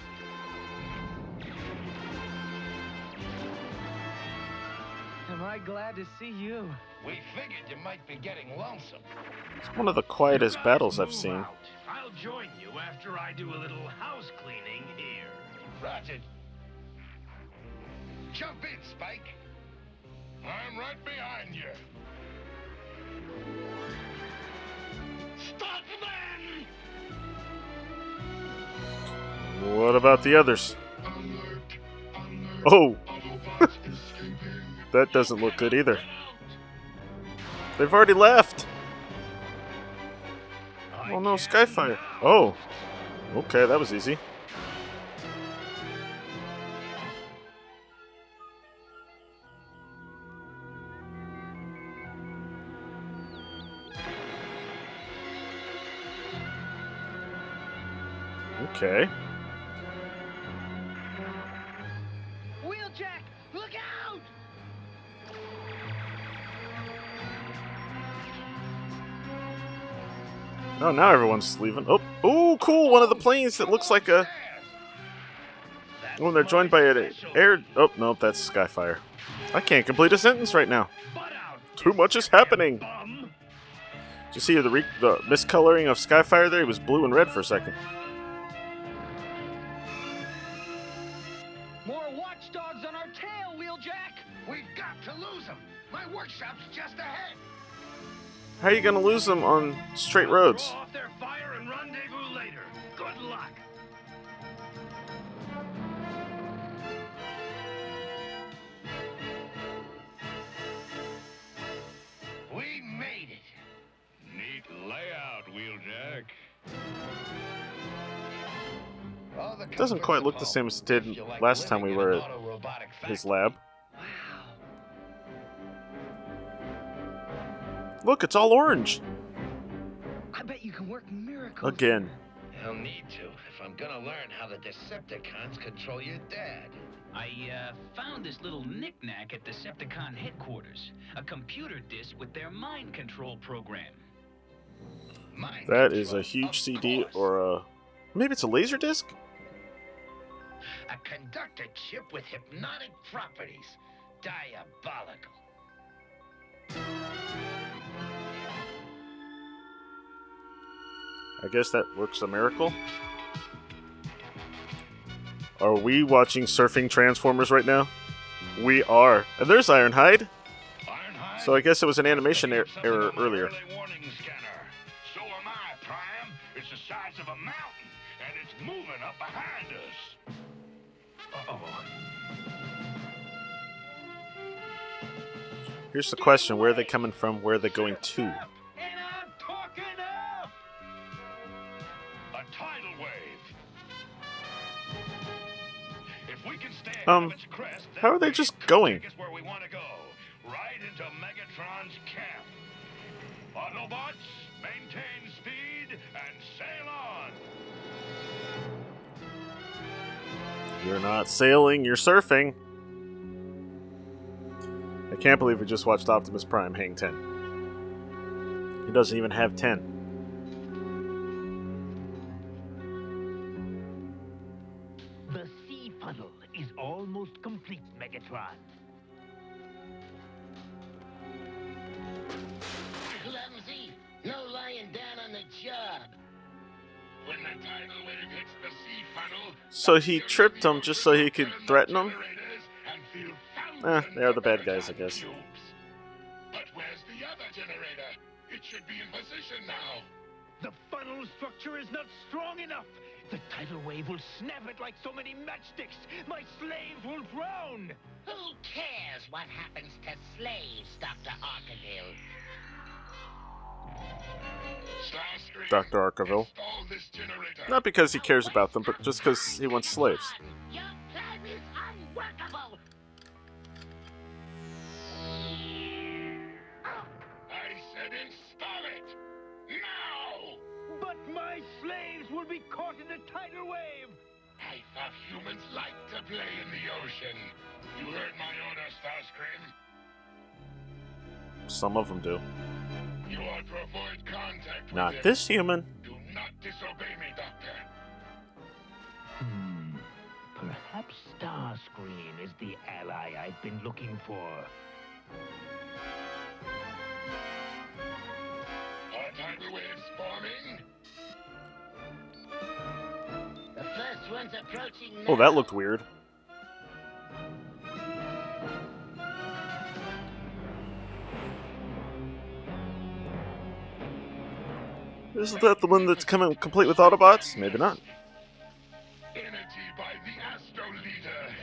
Am I glad to see you? We figured you might be getting lonesome. It's one of the quietest battles I've seen. out. I'll join you after I do a little house cleaning here. Roger. Jump in, Spike. I'm right behind you. Stop then! What about the others? Oh! (laughs) that doesn't look good either. They've already left! Oh no, Skyfire. Oh! Okay, that was easy. Okay. Oh, now everyone's leaving. Oh, oh, cool! One of the planes that looks like a. Oh, and they're joined by an air. Oh, no, that's Skyfire. I can't complete a sentence right now. Too much is happening. Did you see the re- the miscoloring of Skyfire there? He was blue and red for a second. More watchdogs on our tail, Wheeljack! We've got to lose them. My workshop's just ahead. How are you gonna lose them on straight roads? Throw off their fire and rendezvous later. Good luck. We made it. Neat layout, Wheeljack. Doesn't quite look the same as it did If you like last time we were at his lab. Look, it's all orange I bet you can work miracles. again. I'll need to if I'm gonna learn how the Decepticons control your dad. I uh, found this little knickknack at Decepticon headquarters. A computer disk with their mind control program. Mind That is a huge CD course. or a maybe it's a laser disc. A conductor chip with hypnotic properties. Diabolical. I guess that works a miracle. Are we watching Surfing Transformers right now? We are. And there's Ironhide. Ironhide? So I guess it was an animation er- error earlier. early warning scanner. So am I, Prime. It's the size of a mountain, and it's moving up behind us. Uh-oh. Here's the question where are they coming from? Where are they going to? Um, of its crest, that how are they just going? where we want to go, right into Megatron's camp. Autobots, maintain speed and sail on. You're not sailing, you're surfing. I can't believe we just watched Optimus Prime hang 10. He doesn't even have 10. So he tripped him just so he could threaten him? generators and feel Eh, they are the bad guys, I guess. But where's the other generator? It should be in position now. The funnel structure is not strong enough. The tidal wave will snap it like so many matchsticks. My slaves will drown. Who cares what happens to slaves, Dr. Arkeville? Starscream, Dr. Arkeville. install this generator. Not because he cares about them, but just because he wants slaves. Your plan is unworkable! I said install it. Now! But my slaves will be caught in the tidal wave. I thought humans liked to play in the ocean. some of them do. You are to avoid contact with Not him. this human. Do not disobey me, Doctor. Hmm. Perhaps Starscream is the ally I've been looking for. Are tidal waves forming? The first one's approaching Oh, that looked weird. Isn't that the one that's coming complete with Autobots? Maybe not. Energy by the Astro Leader.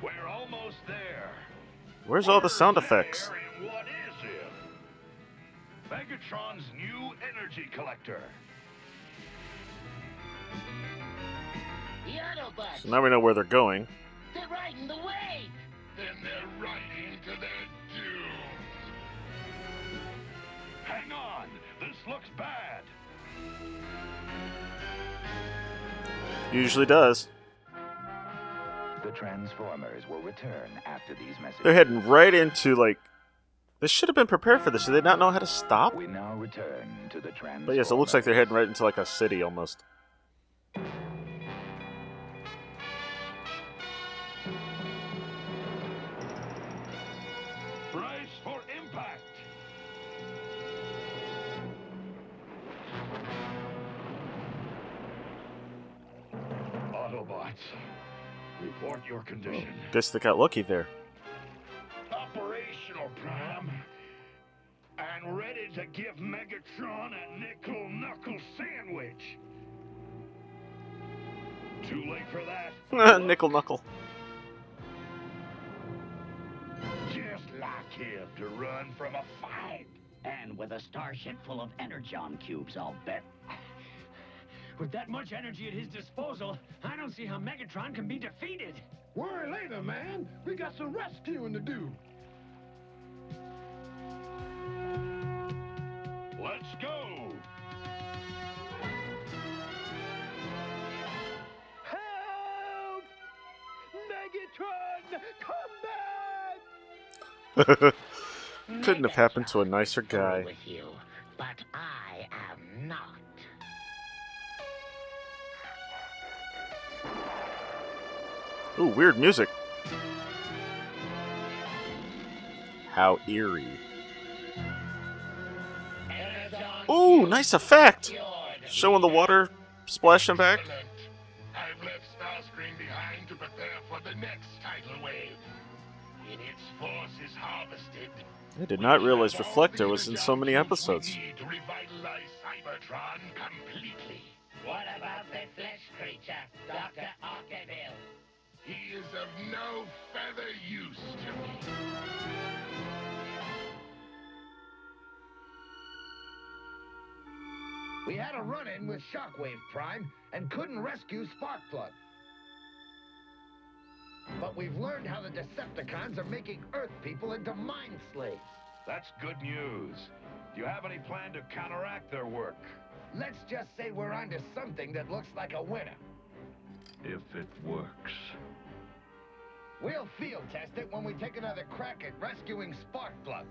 (laughs) We're almost there. Where's all the sound effects? What is it? Megatron's new energy collector. The Autobots. So now we know where they're going. They're riding the looks bad. Usually does. The Transformers will return after these messages. They're heading right into like. They should have been prepared for this. Do they not know how to stop? We now return to the Transformers. But yes, it looks like they're heading right into like a city almost. Report your condition. Oh, guess they got lucky there. Operational, Prime. And ready to give Megatron a nickel knuckle sandwich. Too late for that. (laughs) Nickel knuckle. Just like him to run from a fight. And with a starship full of energon cubes, I'll bet. With that much energy at his disposal, I don't see how Megatron can be defeated. Worry later, man. We got some rescuing to do. Let's go. Help! Megatron, come back! (laughs) Couldn't have happened to a nicer guy. with you, but I am not. Ooh, weird music. How eerie. Ooh, nice effect. Showing the water splashing back. I've left Starscream behind to prepare for the next tidal wave. When its force is harvested, I did not realize Reflector was in so many episodes. to revitalize Cybertron completely. What about the flesh creature, Dr. He is of no further use to me. We had a run-in with Shockwave Prime and couldn't rescue Sparkplug. But we've learned how the Decepticons are making Earth people into mind slaves. That's good news. Do you have any plan to counteract their work? Let's just say we're onto something that looks like a winner. If it works. We'll field test it when we take another crack at rescuing Sparkplug.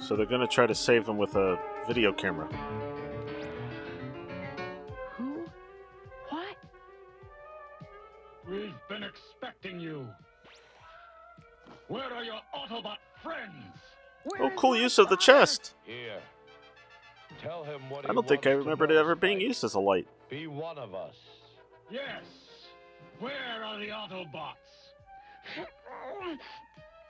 So they're gonna try to save him with a video camera. Cool use of the chest. Here. Tell him what I don't think I remembered it ever being used as a light. Be one of us. Yes. Where are the Autobots?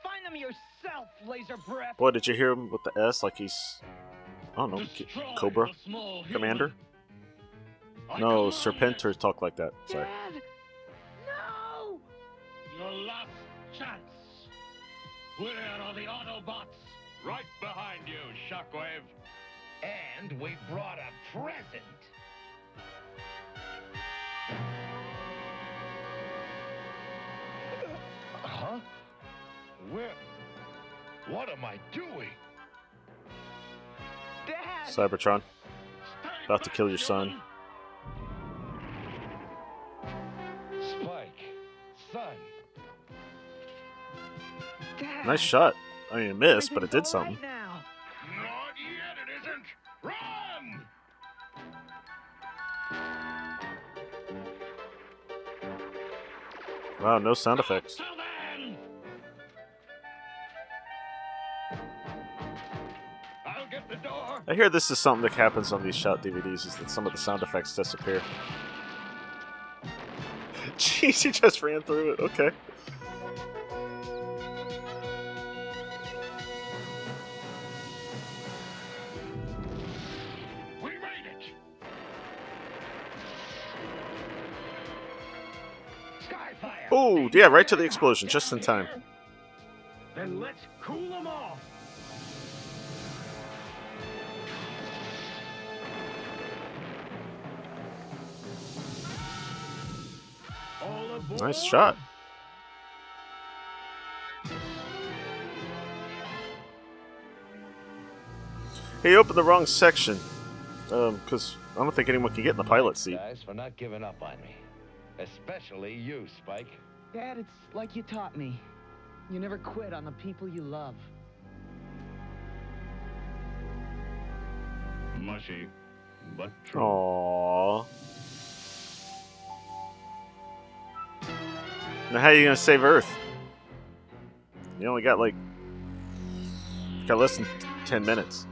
Find them yourself, Laser Breath. Boy, did you hear him with the S like he's. I don't know, K- Cobra? Small Commander? No, Serpentors talk like that. Sorry. No! Your last chance. Where are the Autobots? Right behind you, Shockwave. And we brought a present. Huh? Where? What am I doing? Dad! Cybertron. About to kill your son. Spike. Son. Dad! Nice shot. I mean, it missed, but it did something. Right. Not yet, it isn't. Run! Wow, no sound effects. I'll get the door. I hear this is something that happens on these Shout DVDs, is that some of the sound effects disappear. (laughs) Jeez, he just ran through it. Okay. Yeah, right to the explosion, just in time. Then let's cool them off. Nice shot. He opened the wrong section. Um, because I don't think anyone can get in the pilot seat. Guys, for not giving up on me. Especially you, Spike. Dad, it's like you taught me. You never quit on the people you love. Mushy, but true. Aww. Now, how are you gonna save Earth? You only got like got less than ten minutes.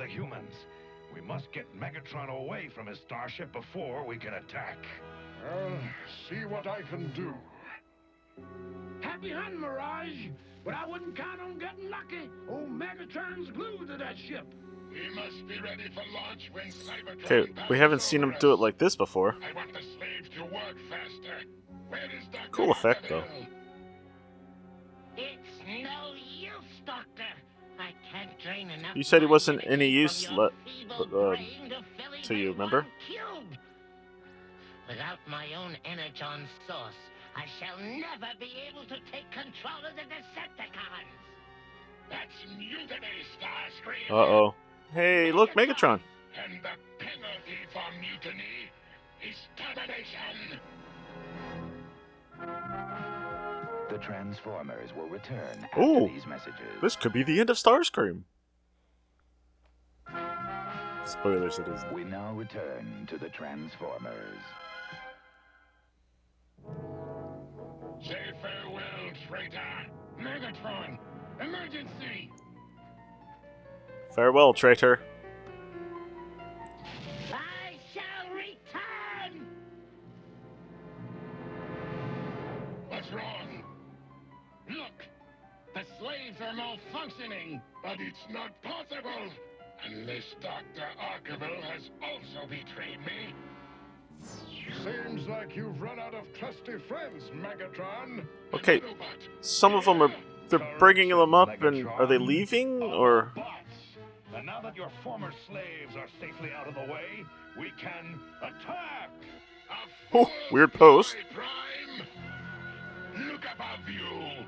The humans. We must get Megatron away from his starship before we can attack. I'll see what I can do. Happy hunting, Mirage. But I wouldn't count on getting lucky. Old Megatron's glued to that ship. We must be ready for launch when Cybertron Okay, we haven't seen him do it like this before. I want the slaves to work faster. Where is Dr. Cool effect, though. It's no use, Doctor. I can't drain enough. You said it wasn't any use le- uh, to you, remember? Without my own energon source, I shall never be able to take control of the Decepticons. That's mutiny, Starscream. Uh oh. Hey, look, Megatron. And the penalty for mutiny is termination. The Transformers will return Ooh. these messages. This could be the end of Starscream. Spoilers, it is. We now return to the Transformers. Say farewell, traitor. Megatron, emergency. Farewell, traitor. Slaves are malfunctioning, but it's not possible unless Dr. Arkeville has also betrayed me. Seems like you've run out of trusty friends, Megatron. Okay, some of them are. They're bringing them up, and are they leaving? Or. And now that your former slaves are safely out of the way, we can attack! Oh, weird pose. Prime, look above you.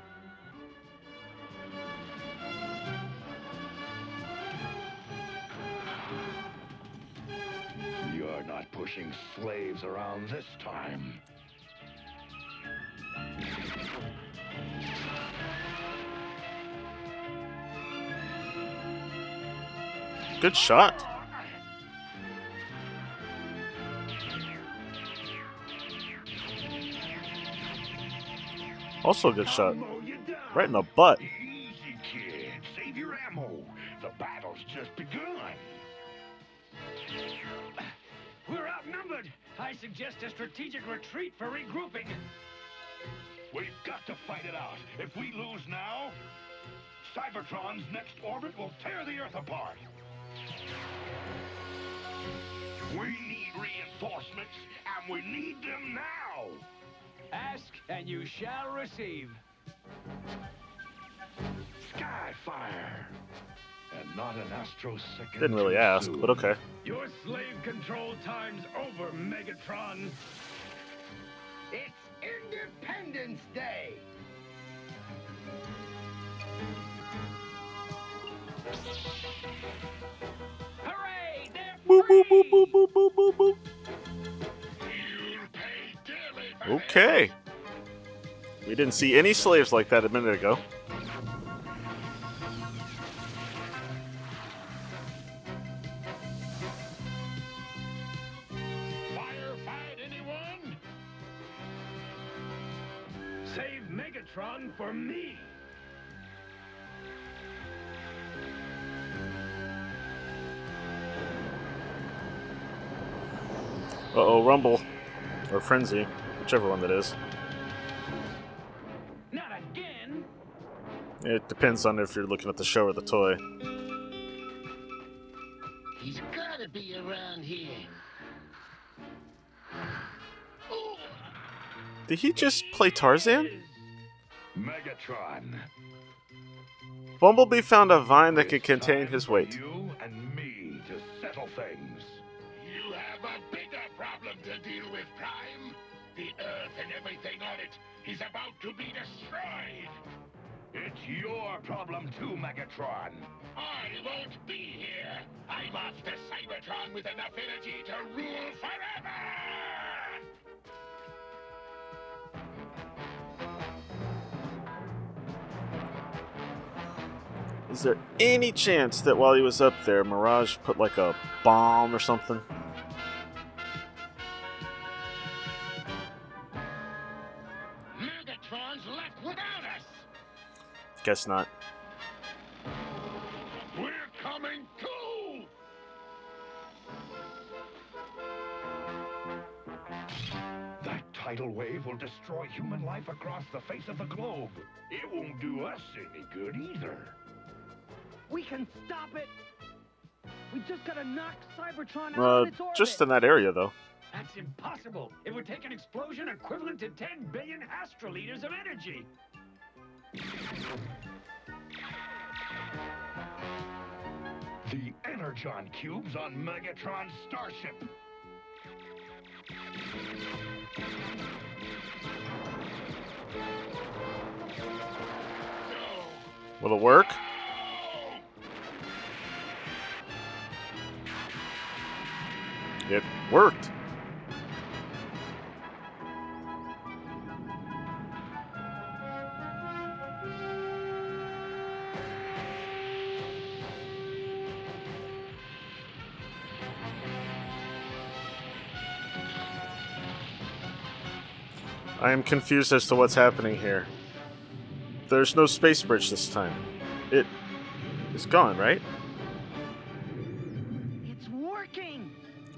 Not pushing slaves around this time. Good shot. Also a good shot. Right in the butt. Easy, kid. Save your ammo. The battle's just begun. I suggest a strategic retreat for regrouping. We've got to fight it out. If we lose now, Cybertron's next orbit will tear the Earth apart. We need reinforcements, and we need them now. Ask and you shall receive. Skyfire. And not an astro second. Didn't really ask, soon. but okay. Your slave control time's over, Megatron. It's Independence Day. Hooray! Boop, boop, boop, boop, boop, boop, boop, boop. Okay. We didn't see any slaves like that a minute ago. Megatron for me. Uh oh, Rumble. Or Frenzy. Whichever one that is. Not again! It depends on if you're looking at the show or the toy. He's gotta be around here. Did he just play Tarzan? Megatron. Bumblebee found a vine that could contain his weight. You and me to settle things. You have a bigger problem to deal with, Prime. The Earth and everything on it is about to be destroyed. It's your problem too, Megatron. I won't be here. I'm off to Cybertron with enough energy to rule forever. Is there any chance that while he was up there, Mirage put like a bomb or something? Megatron's left without us. Guess not. We're coming too. That tidal wave will destroy human life across the face of the globe. It won't do us any good either. We can stop it. We just gotta knock Cybertron out Uh, of its orbit. just in that area, though. That's impossible. It would take an explosion equivalent to 10 billion astroliters of energy. The Energon cubes on Megatron's starship. Will it work? It worked. I am confused as to what's happening here. There's no space bridge this time. It is gone, right?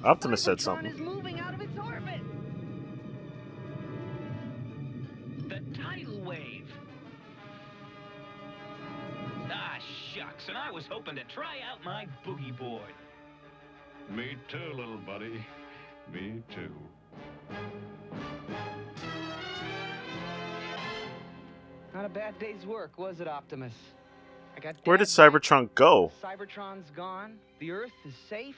Optimus said Cybertron something. is moving out of its orbit. The tidal wave. Ah, shucks, and I was hoping to try out my boogie board. Me too, little buddy. Me too. Not a bad day's work, was it, Optimus? I got Where did Cybertron go? Cybertron's gone, the Earth is safe,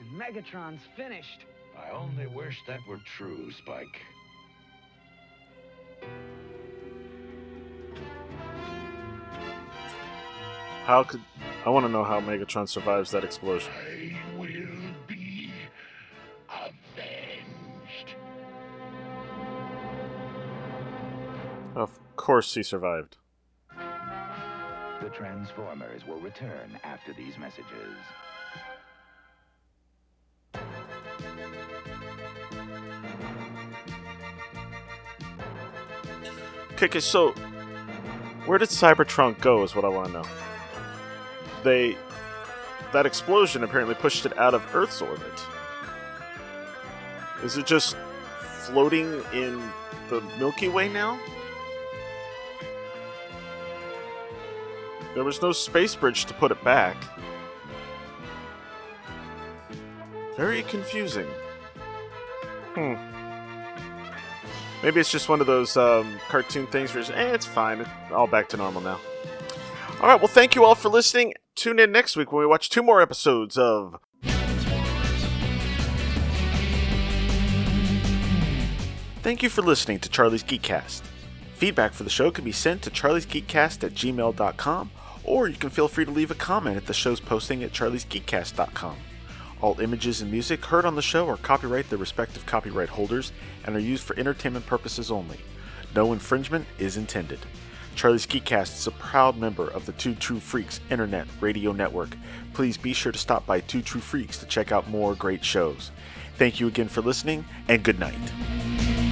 and Megatron's finished. I only wish that were true, Spike. How could I want to know how Megatron survives that explosion? I will be avenged. Of course he survived. The Transformers will return after these messages. Okay, so where did Cybertron go? Is what I want to know. They that explosion apparently pushed it out of Earth's orbit. Is it just floating in the Milky Way now? There was no space bridge to put it back. Very confusing. Hmm. Maybe it's just one of those um, cartoon things where it's, eh, it's fine. It's all back to normal now. All right, well, thank you all for listening. Tune in next week when we watch two more episodes of. Thank you for listening to Charlie's Geekcast. Feedback for the show can be sent to charliesgeekcast at gmail.com, or you can feel free to leave a comment at the show's posting at charliesgeekcast.com. All images and music heard on the show are copyright their respective copyright holders and are used for entertainment purposes only. No infringement is intended. Charlie's Geekcast is a proud member of the Two True Freaks Internet Radio Network. Please be sure to stop by Two True Freaks to check out more great shows. Thank you again for listening, and good night.